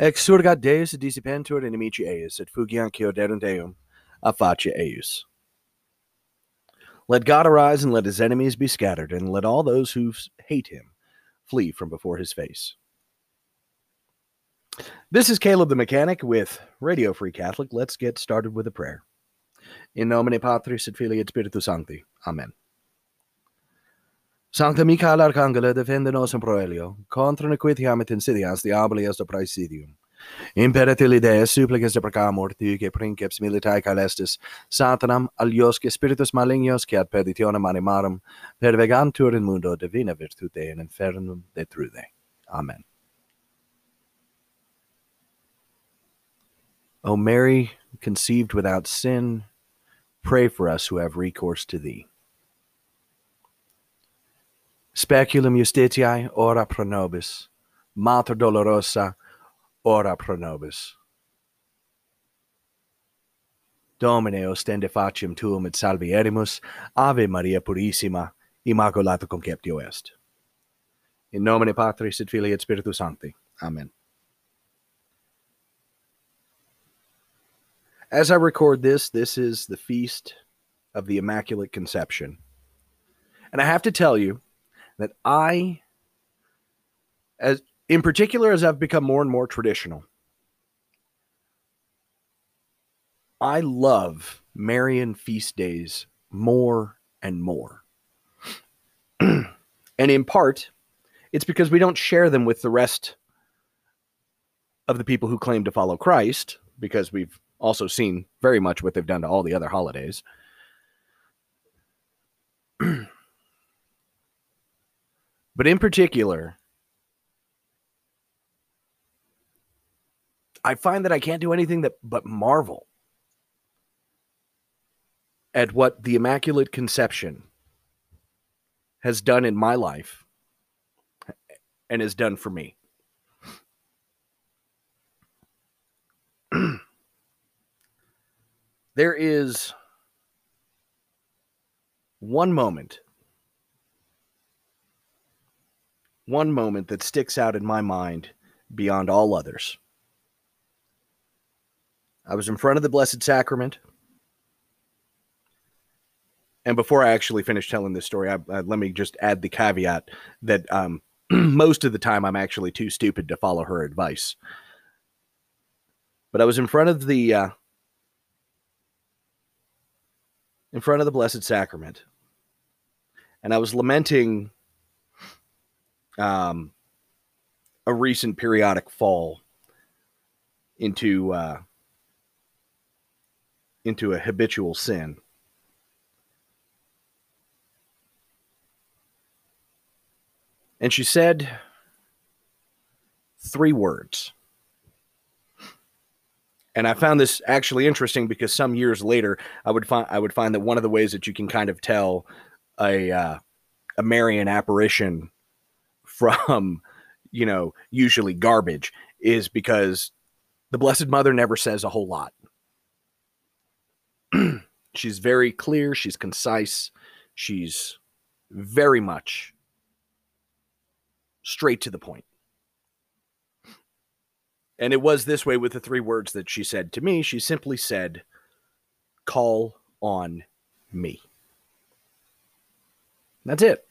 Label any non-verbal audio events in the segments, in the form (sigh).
Exurgat Deus dissipentur inimici eius, et fugiancio derunt eum, a facie eius. Let God arise, and let his enemies be scattered, and let all those who hate him flee from before his face. This is Caleb the Mechanic with Radio Free Catholic. Let's get started with a prayer. In nomine Patris et Filii et Spiritus Sancti. Amen. Sancta Michael Arcangela, defende nos in proelio, contra nequitiam et insidias diaboli est praesidium. Imperat ideas supplices de precamur, tuque princeps militae caelestis, satanam aliosque spiritus malignos, que ad perditionem animarum, pervegantur in mundo divina virtute in infernum detrude. Amen. O Mary, conceived without sin, pray for us who have recourse to thee. Speculum justitiae, ora pro nobis. Mater dolorosa, ora pro nobis. Domine ostende faciem tuum et salvierimus, Ave Maria purissima, immaculata conceptio est. In nomine Patris et Filii et Spiritus Sancti. Amen. As I record this, this is the feast of the Immaculate Conception. And I have to tell you that I, as in particular, as I've become more and more traditional, I love Marian feast days more and more. (clears throat) and in part, it's because we don't share them with the rest of the people who claim to follow Christ, because we've also seen very much what they've done to all the other holidays. But in particular, I find that I can't do anything that but marvel at what the Immaculate Conception has done in my life and has done for me. (clears throat) there is one moment one moment that sticks out in my mind beyond all others. I was in front of the blessed sacrament. And before i actually finish telling this story I, I, let me just add the caveat that um, (clears throat) most of the time i'm actually too stupid to follow her advice. But i was in front of the uh, in front of the Blessed Sacrament. And I was lamenting um, a recent periodic fall into uh, into a habitual sin. And she said three words. And I found this actually interesting because some years later, I would find I would find that one of the ways that you can kind of tell a uh, a Marian apparition from, you know, usually garbage is because the Blessed Mother never says a whole lot. (clears throat) she's very clear. She's concise. She's very much straight to the point. And it was this way with the three words that she said to me. She simply said, Call on me. That's it.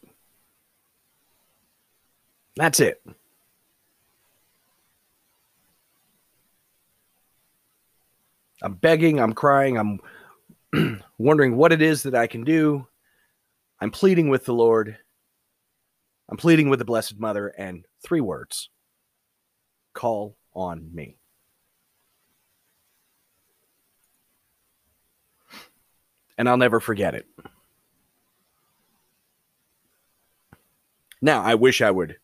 That's it. I'm begging, I'm crying, I'm (clears throat) wondering what it is that I can do. I'm pleading with the Lord. I'm pleading with the Blessed Mother, and three words call on me. And I'll never forget it. Now, I wish I would,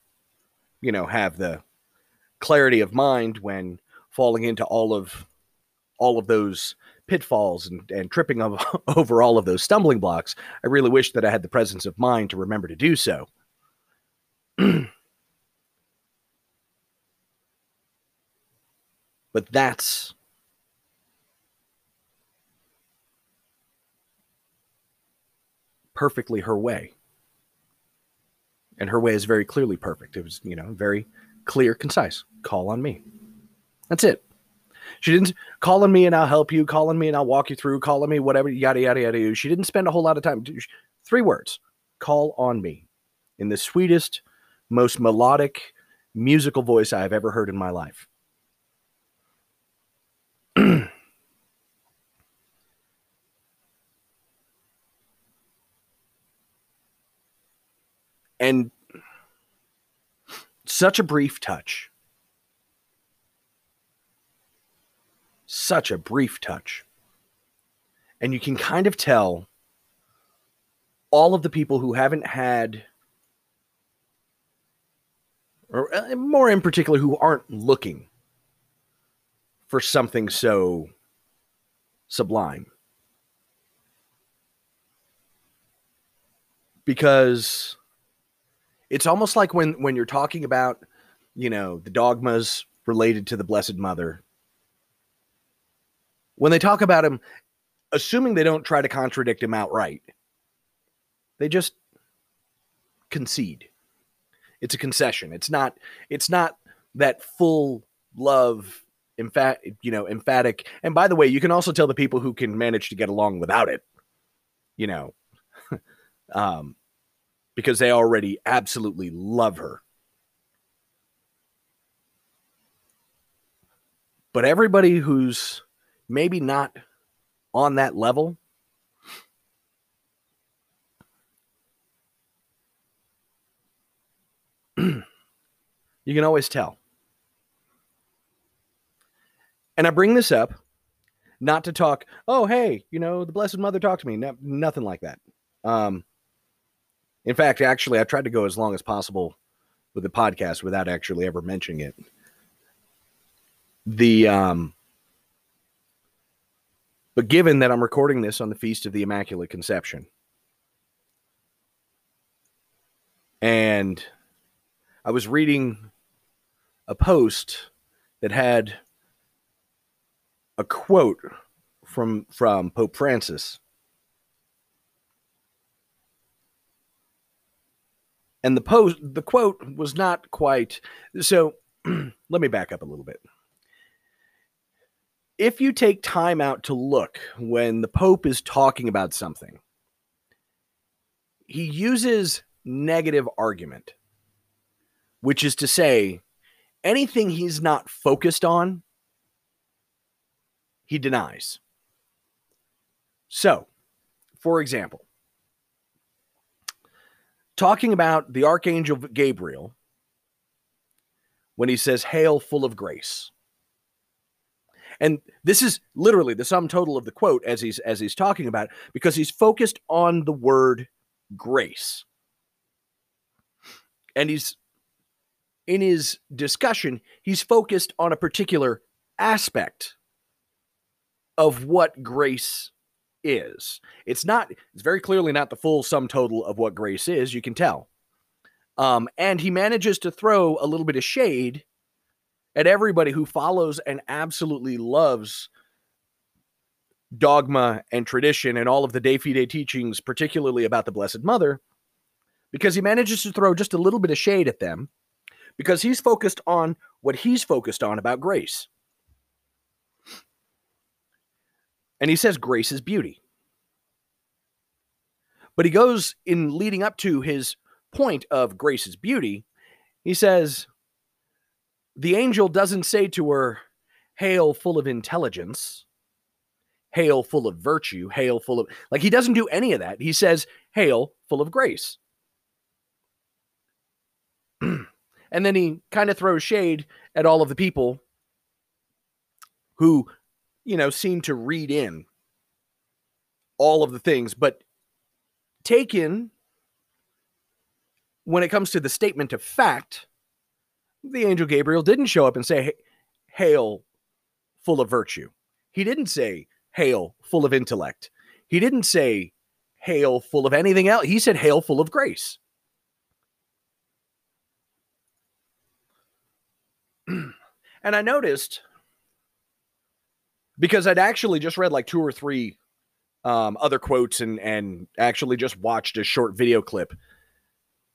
you know, have the clarity of mind when falling into all of all of those pitfalls and, and tripping (laughs) over all of those stumbling blocks. I really wish that I had the presence of mind to remember to do so. (clears throat) But that's perfectly her way. And her way is very clearly perfect. It was, you know, very clear, concise. Call on me. That's it. She didn't call on me and I'll help you, call on me and I'll walk you through, call on me, whatever, yada, yada, yada. She didn't spend a whole lot of time. Three words call on me in the sweetest, most melodic, musical voice I've ever heard in my life. (clears throat) and such a brief touch. Such a brief touch. And you can kind of tell all of the people who haven't had, or uh, more in particular, who aren't looking for something so sublime. Because it's almost like when when you're talking about you know the dogmas related to the blessed mother. When they talk about him assuming they don't try to contradict him outright they just concede. It's a concession. It's not it's not that full love emphatic you know emphatic. And by the way you can also tell the people who can manage to get along without it you know. (laughs) Um because they already absolutely love her. But everybody who's maybe not on that level, (clears throat) you can always tell. And I bring this up not to talk, oh, hey, you know, the Blessed Mother talked to me. No, nothing like that. Um, in fact, actually, I tried to go as long as possible with the podcast without actually ever mentioning it. The um, but given that I'm recording this on the feast of the Immaculate Conception, and I was reading a post that had a quote from from Pope Francis and the post the quote was not quite so (clears throat) let me back up a little bit. If you take time out to look when the pope is talking about something he uses negative argument which is to say anything he's not focused on he denies. So for example talking about the archangel Gabriel when he says, Hail, full of grace. And this is literally the sum total of the quote as he's as he's talking about it, because he's focused on the word grace. And he's in his discussion, he's focused on a particular aspect of what grace is. It's not, it's very clearly not the full sum total of what grace is, you can tell. Um, and he manages to throw a little bit of shade at everybody who follows and absolutely loves dogma and tradition and all of the De Fide teachings, particularly about the Blessed Mother, because he manages to throw just a little bit of shade at them because he's focused on what he's focused on about grace. And he says grace is beauty. But he goes in leading up to his point of grace is beauty, he says, the angel doesn't say to her, Hail, full of intelligence, hail, full of virtue, hail, full of. Like, he doesn't do any of that. He says, Hail, full of grace. (clears throat) and then he kind of throws shade at all of the people who you know, seem to read in all of the things, but taken when it comes to the statement of fact, the angel Gabriel didn't show up and say, Hail, full of virtue. He didn't say, Hail, full of intellect. He didn't say, Hail, full of anything else. He said, Hail, full of grace. (clears throat) and I noticed because I'd actually just read like two or three um, other quotes and and actually just watched a short video clip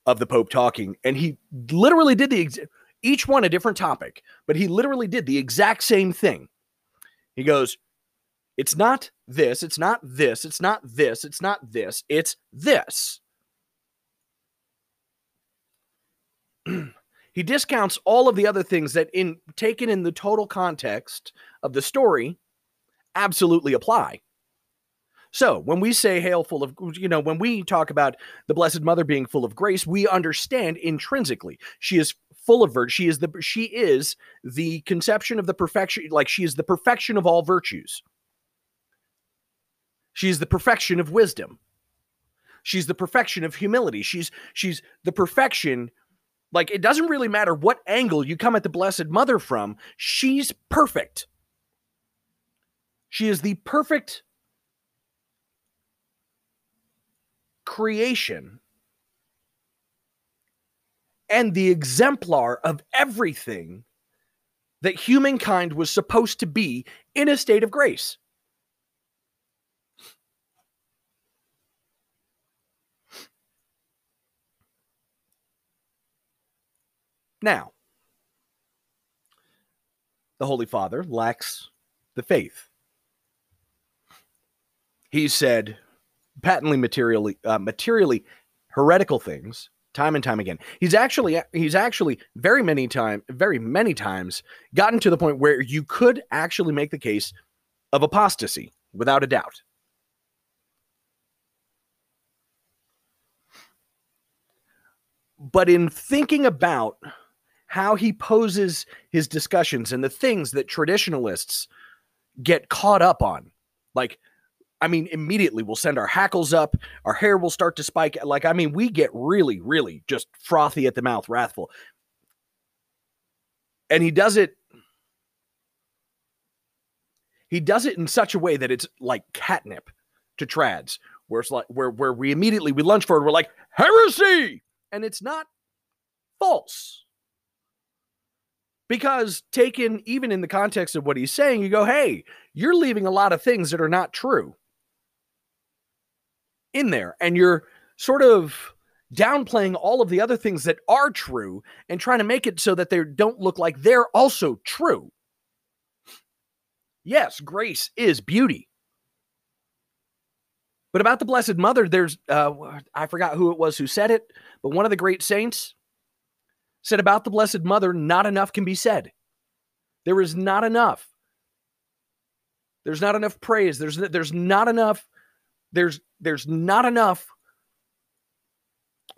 of the Pope talking, and he literally did the ex- each one a different topic, but he literally did the exact same thing. He goes, It's not this, it's not this, it's not this, it's not this, it's this. (clears throat) he discounts all of the other things that in taken in the total context of the story absolutely apply. So, when we say hail full of, you know, when we talk about the Blessed Mother being full of grace, we understand intrinsically she is full of virtue. She is the she is the conception of the perfection, like she is the perfection of all virtues. She is the perfection of wisdom. She's the perfection of humility. She's she's the perfection like it doesn't really matter what angle you come at the Blessed Mother from, she's perfect. She is the perfect creation and the exemplar of everything that humankind was supposed to be in a state of grace. Now, the Holy Father lacks the faith. He said patently materially uh, materially heretical things time and time again. He's actually he's actually very many time very many times gotten to the point where you could actually make the case of apostasy without a doubt. But in thinking about how he poses his discussions and the things that traditionalists get caught up on, like I mean, immediately we'll send our hackles up, our hair will start to spike. Like, I mean, we get really, really just frothy at the mouth, wrathful. And he does it. He does it in such a way that it's like catnip to trads, where it's like where where we immediately we lunge forward, we're like heresy, and it's not false because taken even in the context of what he's saying, you go, hey, you're leaving a lot of things that are not true in there and you're sort of downplaying all of the other things that are true and trying to make it so that they don't look like they're also true. Yes, grace is beauty. But about the Blessed Mother, there's, uh, I forgot who it was who said it, but one of the great saints said about the Blessed Mother, not enough can be said. There is not enough. There's not enough praise. There's, there's not enough there's there's not enough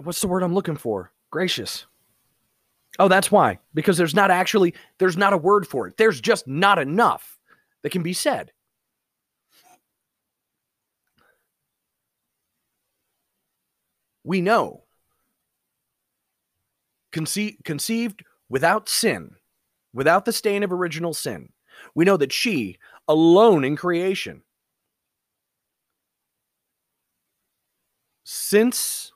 what's the word I'm looking for? Gracious. Oh, that's why. Because there's not actually there's not a word for it. There's just not enough that can be said. We know conce- conceived without sin, without the stain of original sin. We know that she alone in creation since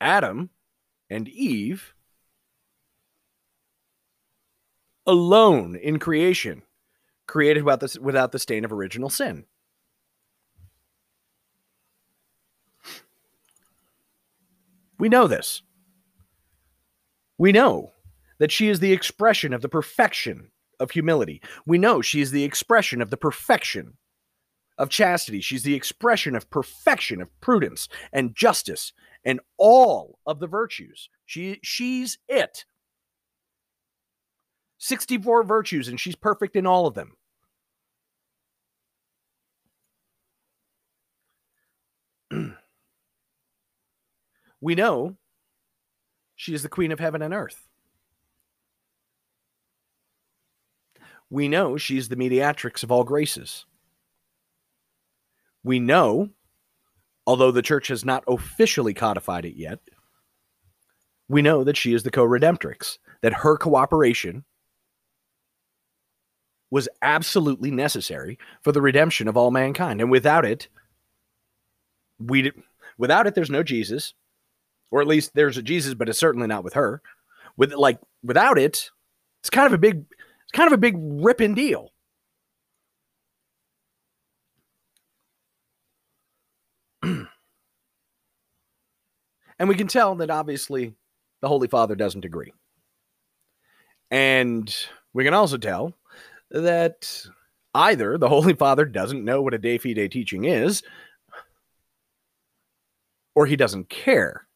Adam and Eve alone in creation created without the, without the stain of original sin. We know this. We know that she is the expression of the perfection of humility. We know she is the expression of the perfection of chastity. She's the expression of perfection, of prudence and justice and all of the virtues. She she's it. 64 virtues and she's perfect in all of them. (clears throat) we know she is the queen of heaven and earth. We know she's the mediatrix of all graces. We know, although the church has not officially codified it yet, we know that she is the co redemptrix, that her cooperation was absolutely necessary for the redemption of all mankind. And without it, we without it, there's no Jesus, or at least there's a Jesus, but it's certainly not with her. With like without it, it's kind of a big, it's kind of a big ripping deal. And we can tell that obviously the Holy Father doesn't agree. And we can also tell that either the Holy Father doesn't know what a de fide teaching is, or he doesn't care.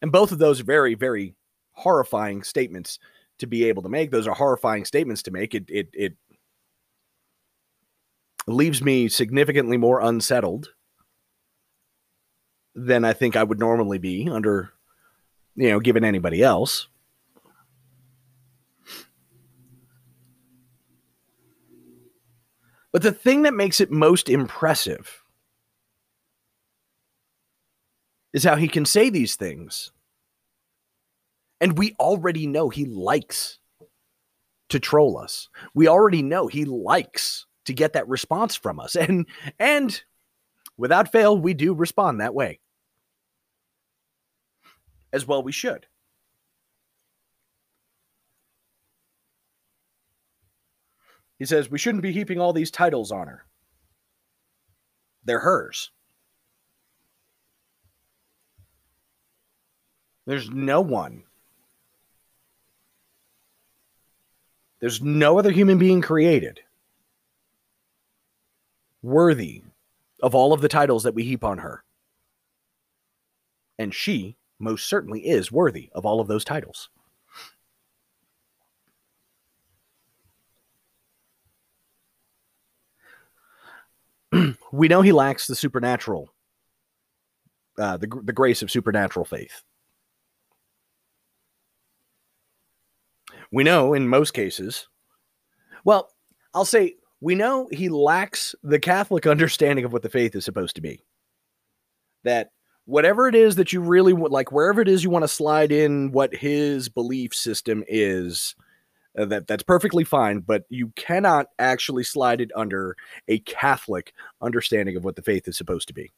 And both of those are very, very horrifying statements to be able to make. Those are horrifying statements to make. It it it leaves me significantly more unsettled than I think I would normally be under, you know, given anybody else. But the thing that makes it most impressive is how he can say these things. And we already know he likes to troll us. We already know he likes to get that response from us. (laughs) And and without fail, we do respond that way. As well we should. He says we shouldn't be heaping all these titles on her. They're hers. There's no one. There's no other human being created worthy of all of the titles that we heap on her. And she most certainly is worthy of all of those titles. (clears throat) we know he lacks the supernatural, uh, the, the grace of supernatural faith. We know in most cases, well, I'll say we know he lacks the Catholic (laughs) understanding of what the faith is supposed to be. That whatever it is that you really want, like wherever it is you want to slide in what his belief system is, uh, that that's perfectly fine, but you cannot actually slide it under a Catholic understanding of what the faith is supposed to be.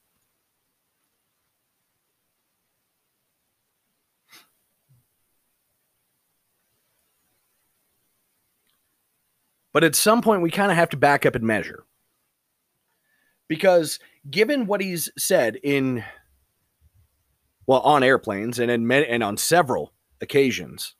But at some point, we kind of have to back up and measure. Because given what he's said in, well, on airplanes and, in, and on several occasions,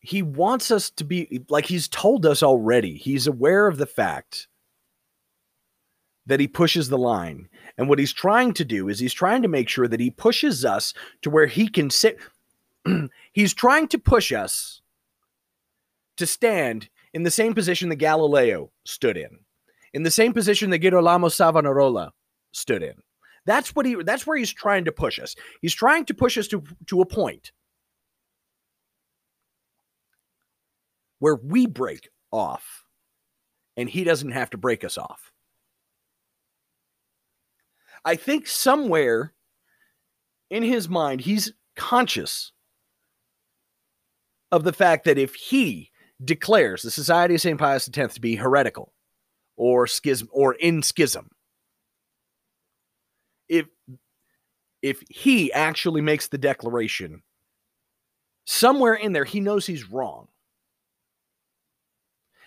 he wants us to be like he's told us already. He's aware of the fact that he pushes the line. And what he's trying to do is he's trying to make sure that he pushes us to where he can sit. (clears throat) he's trying to push us to stand in the same position that Galileo stood in, in the same position that Girolamo Savonarola stood in. That's what he that's where he's trying to push us. He's trying to push us to, to a point where we break off and he doesn't have to break us off. I think somewhere in his mind, he's conscious of the fact that if he declares the Society of St. Pius X to be heretical or schism or in schism, if if he actually makes the declaration, somewhere in there he knows he's wrong.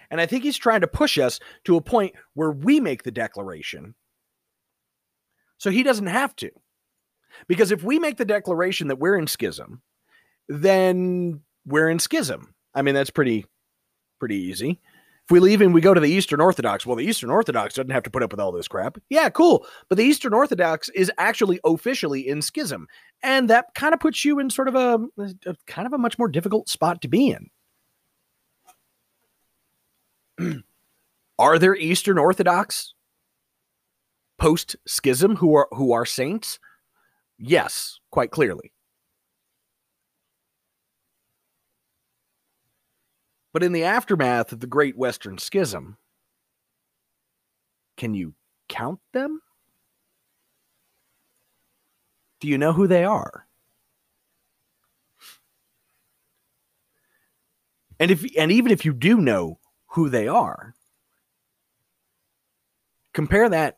And I think he's trying to push us to a point where we make the declaration so he doesn't have to. Because if we make the declaration that we're in schism, then we're in schism. I mean, that's pretty pretty easy. If we leave and we go to the Eastern Orthodox, well, the Eastern Orthodox doesn't have to put up with all this crap. Yeah, cool. But the Eastern Orthodox is actually officially in schism. And that kind of puts you in sort of a, a kind of a much more difficult spot to be in. (clears throat) Are there Eastern Orthodox post schism who are who are saints? Yes, quite clearly. But in the aftermath of the Great Western Schism, can you count them? Do you know who they are? And if and even if you do know who they are, compare that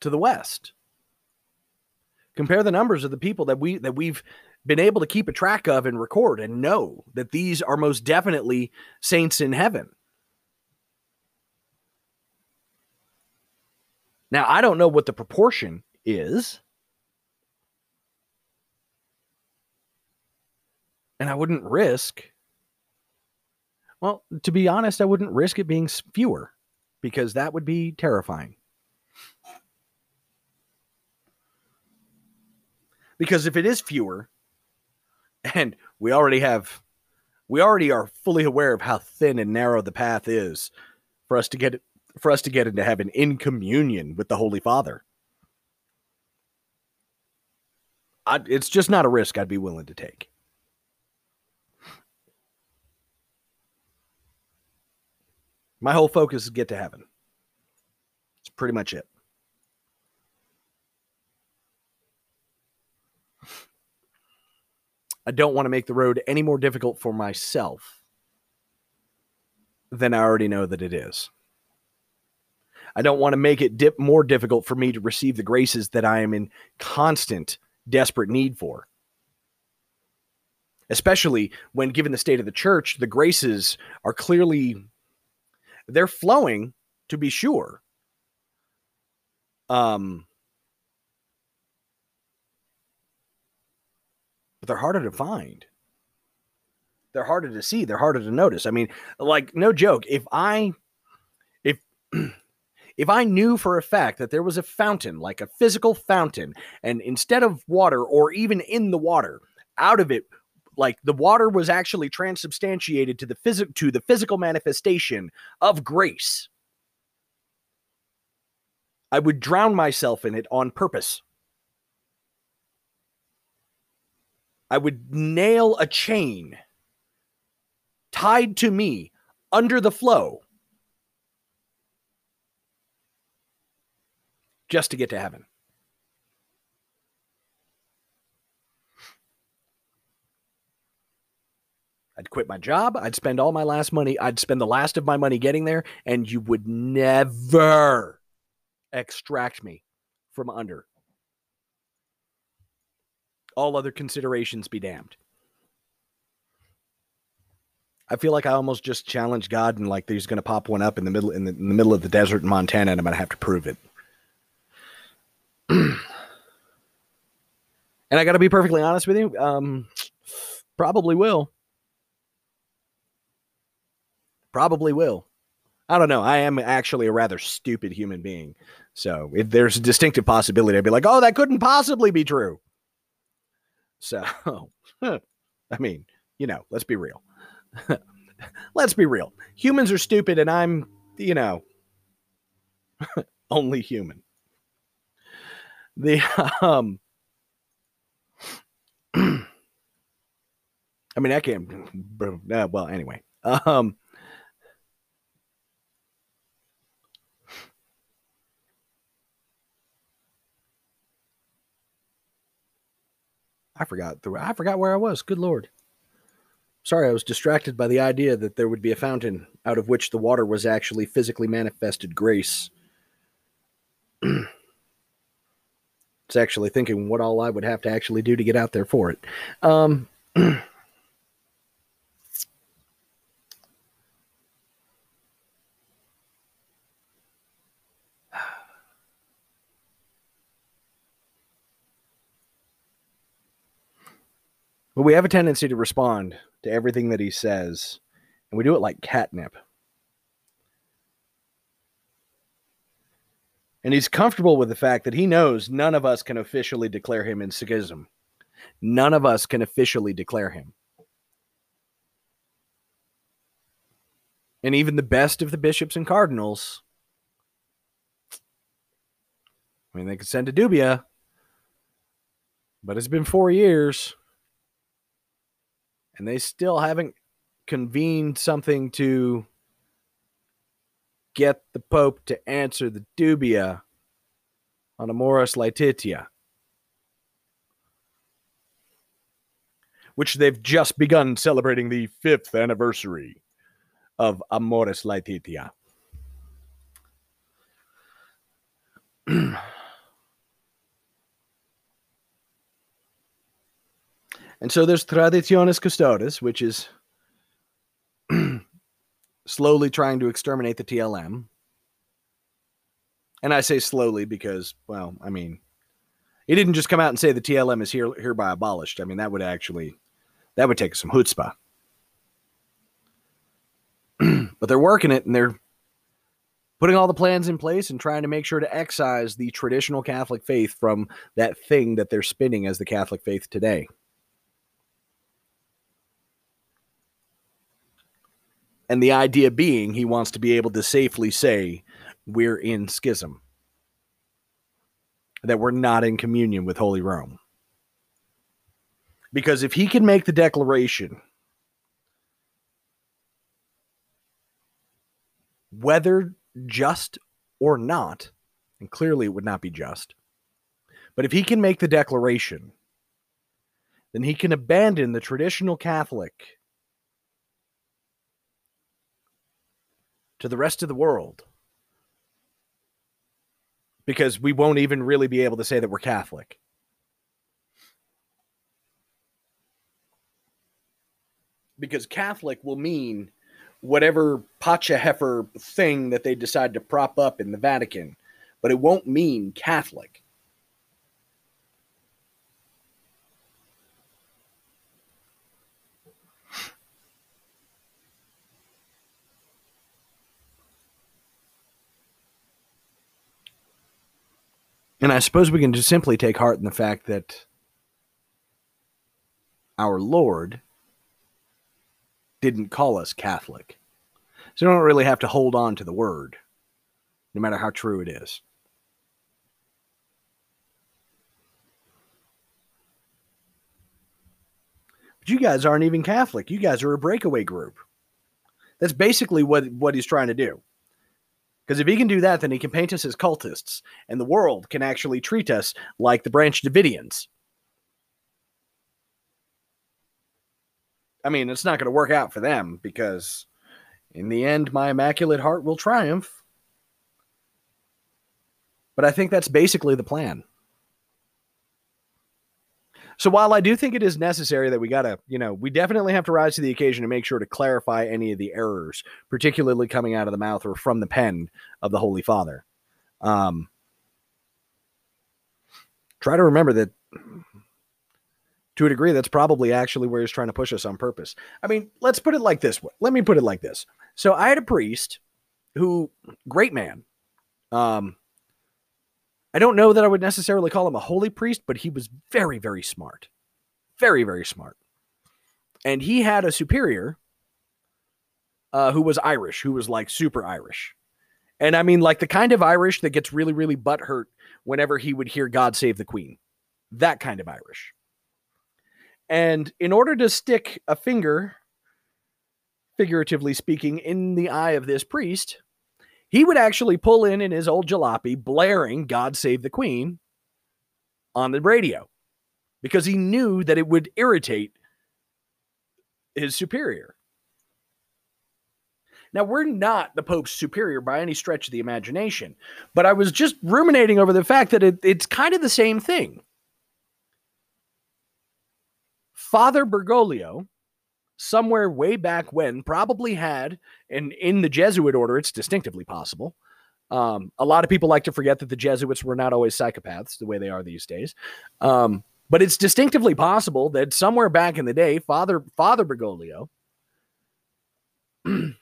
to the west. Compare the numbers of the people that we that we've been able to keep a track of and record and know that these are most definitely saints in heaven. Now, I don't know what the proportion is. And I wouldn't risk, well, to be honest, I wouldn't risk it being fewer because that would be terrifying. Because if it is fewer, and we already have, we already are fully aware of how thin and narrow the path is for us to get for us to get into heaven in communion with the Holy Father. I, it's just not a risk I'd be willing to take. My whole focus is get to heaven. It's pretty much it. I don't want to make the road any more difficult for myself than I already know that it is. I don't want to make it dip more difficult for me to receive the graces that I am in constant, desperate need for. Especially when, given the state of the church, the graces are clearly they're flowing, to be sure. Um, but they're harder to find. They're harder to see. They're harder to notice. I mean, like no joke. If I, if, (clears throat) if I knew for a fact that there was a fountain, like a physical fountain, and instead of water or even in the water, out of it, like the water was actually transubstantiated to the physical to the physical manifestation of grace, I would drown myself in it on purpose. I would nail a chain tied to me under the flow just to get to heaven. I'd quit my job. I'd spend all my last money. I'd spend the last of my money getting there, and you would never extract me from under all other considerations be damned. I feel like I almost just challenged God and like he's going to pop one up in the middle in the, in the middle of the desert in Montana and I'm going to have to prove it. (clears throat) and I got to be perfectly honest with you, um, probably will. Probably will. I don't know. I am actually a rather stupid human being. So if there's a distinctive possibility, I'd be like, oh, that couldn't possibly be true. So, (laughs) I mean, you know, let's be real. (laughs) let's be real. Humans are stupid, and I'm, you know, (laughs) only human. The um, (clears throat) I mean, I can't. (clears throat) Uh, well, anyway, um, I forgot. I forgot where I was. Good lord. Sorry, I was distracted by the idea that there would be a fountain out of which the water was actually physically manifested grace. (clears throat) it's actually thinking what all I would have to actually do to get out there for it. Um, (clears throat) But we have a tendency to respond to everything that he says, and we do it like catnip. And he's comfortable with the fact that he knows none of us can officially declare him in schism. None of us can officially declare him. And even the best of the bishops and cardinals, I mean, they could send a dubia, but it's been four years and they still haven't convened something to get the Pope to answer the dubia on Amoris Laetitia, which they've just begun celebrating the fifth anniversary of Amoris Laetitia. (clears throat) And so there's Traditionis Custodes, which is (clears throat) slowly trying to exterminate the TLM. And I say slowly because, well, I mean, he didn't just come out and say the TLM is here hereby abolished. I mean, that would actually that would take some chutzpah. (clears throat) but they're working it and they're putting all the plans in place and trying to make sure to excise the traditional Catholic faith from that thing that they're spinning as the Catholic faith today. And the idea being he wants to be able to safely say, we're in schism, that we're not in communion with Holy Rome. Because if he can make the declaration, whether just or not, and clearly it would not be just, but if he can make the declaration, then he can abandon the traditional Catholic to the rest of the world because we won't even really be able to say that we're Catholic. Because Catholic will mean whatever pacha heifer thing that they decide to prop up in the Vatican, but it won't mean Catholic. And I suppose we can just simply take heart in the fact that our Lord didn't call us Catholic. So we don't really have to hold on to the word, no matter how true it is. But you guys aren't even Catholic. You guys are a breakaway group. That's basically what, what he's trying to do. Because if he can do that, then he can paint us as cultists, and the world can actually treat us like the Branch Davidians. I mean, it's not going to work out for them because in the end, my immaculate heart will triumph. But I think that's basically the plan. So while I do think it is necessary that we got to, you know, we definitely have to rise to the occasion to make sure to clarify any of the errors, particularly coming out of the mouth or from the pen of the Holy Father. Um, try to remember that to a degree, that's probably actually where he's trying to push us on purpose. I mean, let's put it like this. Let me put it like this. So I had a priest who, great man, um, I don't know that I would necessarily call him a holy priest, but he was very, very smart. Very, very smart. And he had a superior uh, who was Irish, who was like super Irish. And I mean, like the kind of Irish that gets really, really butthurt whenever he would hear God save the Queen. That kind of Irish. And in order to stick a finger, figuratively speaking, in the eye of this priest, he would actually pull in in his old jalopy, blaring God Save the Queen on the radio because he knew that it would irritate his superior. Now, we're not the Pope's superior by any stretch of the imagination, but I was just ruminating over the fact that it, it's kind of the same thing. Father Bergoglio somewhere way back when probably had, and in the Jesuit order, it's distinctively possible. Um, a lot of people like to forget that the Jesuits were not always psychopaths the way they are these days. Um, but it's distinctively possible that somewhere back in the day, Father Father Bergoglio (clears throat)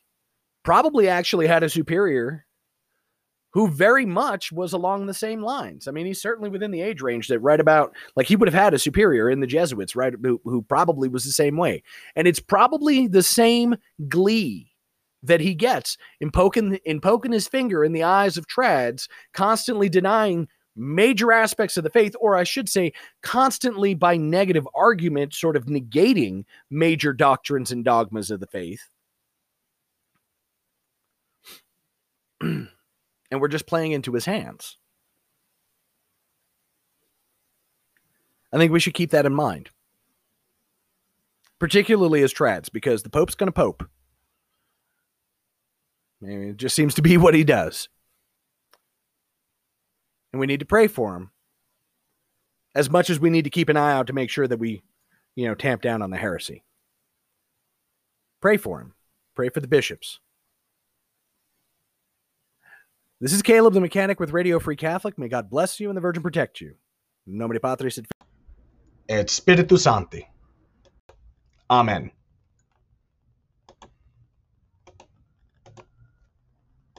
probably actually had a superior who very much was along the same lines. I mean, he's certainly within the age range that right about like he would have had a superior in the Jesuits, right? Who, who probably was the same way. And it's probably the same glee that he gets in poking in poking his finger in the eyes of trads, constantly denying major aspects of the faith, or I should say, constantly by negative argument, sort of negating major doctrines and dogmas of the faith. (clears throat) and we're just playing into his hands. I think we should keep that in mind, particularly as trads, because the Pope's going to pope. I mean, it just seems to be (laughs) what he does. And we need to pray for him as much as we need to keep an eye out to make sure that we, you know, tamp down on the heresy. Pray for him. Pray for the bishops. This is Caleb the Mechanic with Radio Free Catholic. May God bless you and the Virgin protect you. In nomine Patris et Spiritus Sancti. Amen.